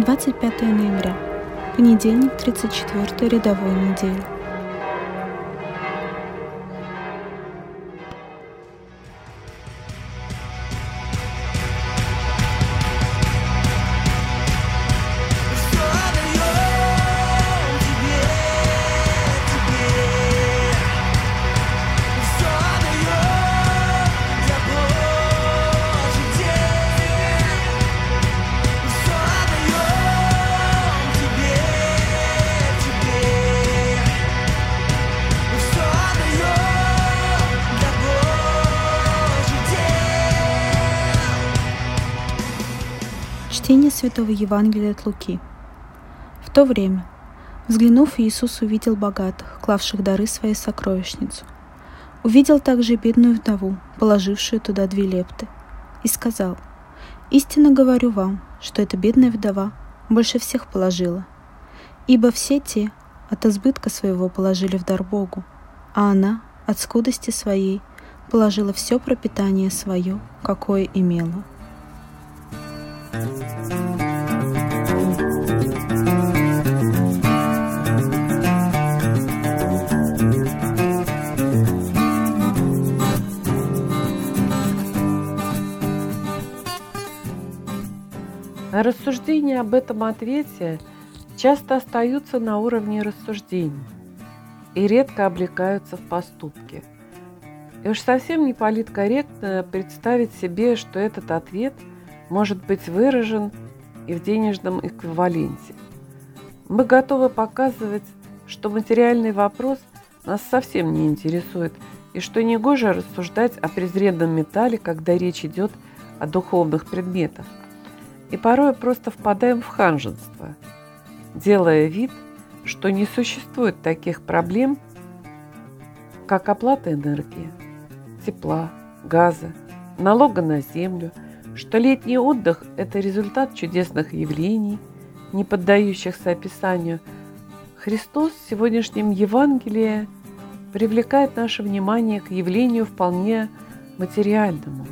25 ноября. Понедельник, 34 рядовой недели. Чтение Святого Евангелия от Луки. В то время, взглянув, Иисус увидел богатых, клавших дары своей сокровищницу. Увидел также бедную вдову, положившую туда две лепты, и сказал, «Истинно говорю вам, что эта бедная вдова больше всех положила, ибо все те от избытка своего положили в дар Богу, а она от скудости своей положила все пропитание свое, какое имела». Рассуждения об этом ответе часто остаются на уровне рассуждений и редко облекаются в поступки. И уж совсем не политкорректно представить себе, что этот ответ может быть выражен и в денежном эквиваленте. Мы готовы показывать, что материальный вопрос нас совсем не интересует, и что негоже рассуждать о презренном металле, когда речь идет о духовных предметах и порой просто впадаем в ханжество, делая вид, что не существует таких проблем, как оплата энергии, тепла, газа, налога на землю, что летний отдых – это результат чудесных явлений, не поддающихся описанию. Христос в сегодняшнем Евангелии привлекает наше внимание к явлению вполне материальному.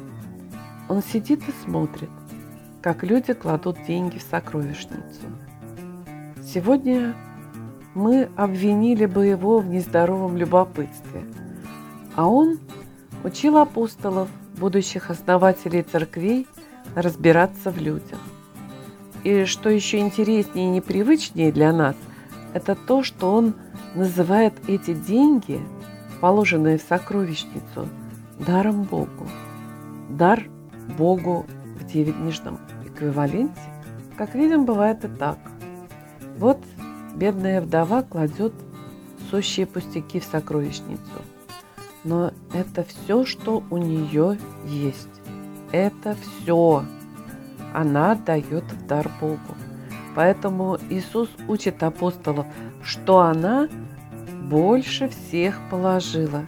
Он сидит и смотрит, как люди кладут деньги в сокровищницу. Сегодня мы обвинили бы его в нездоровом любопытстве, а он учил апостолов, будущих основателей церквей, разбираться в людях. И что еще интереснее и непривычнее для нас, это то, что он называет эти деньги, положенные в сокровищницу, даром Богу. Дар Богу в девятнижном эквиваленте, как видим, бывает и так. Вот бедная вдова кладет сущие пустяки в сокровищницу. Но это все, что у нее есть. Это все. Она дает в дар Богу. Поэтому Иисус учит апостолов, что она больше всех положила.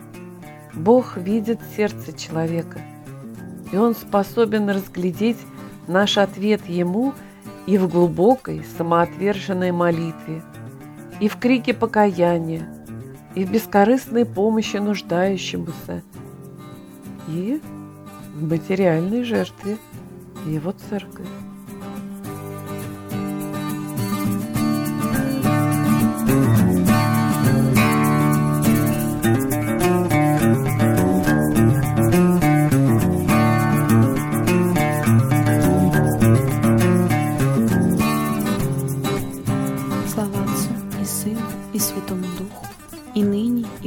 Бог видит сердце человека, и Он способен разглядеть наш ответ Ему и в глубокой самоотверженной молитве, и в крике покаяния, и в бескорыстной помощи нуждающемуся, и в материальной жертве Его Церкви.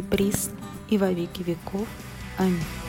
Присно и во веки веков. Аминь.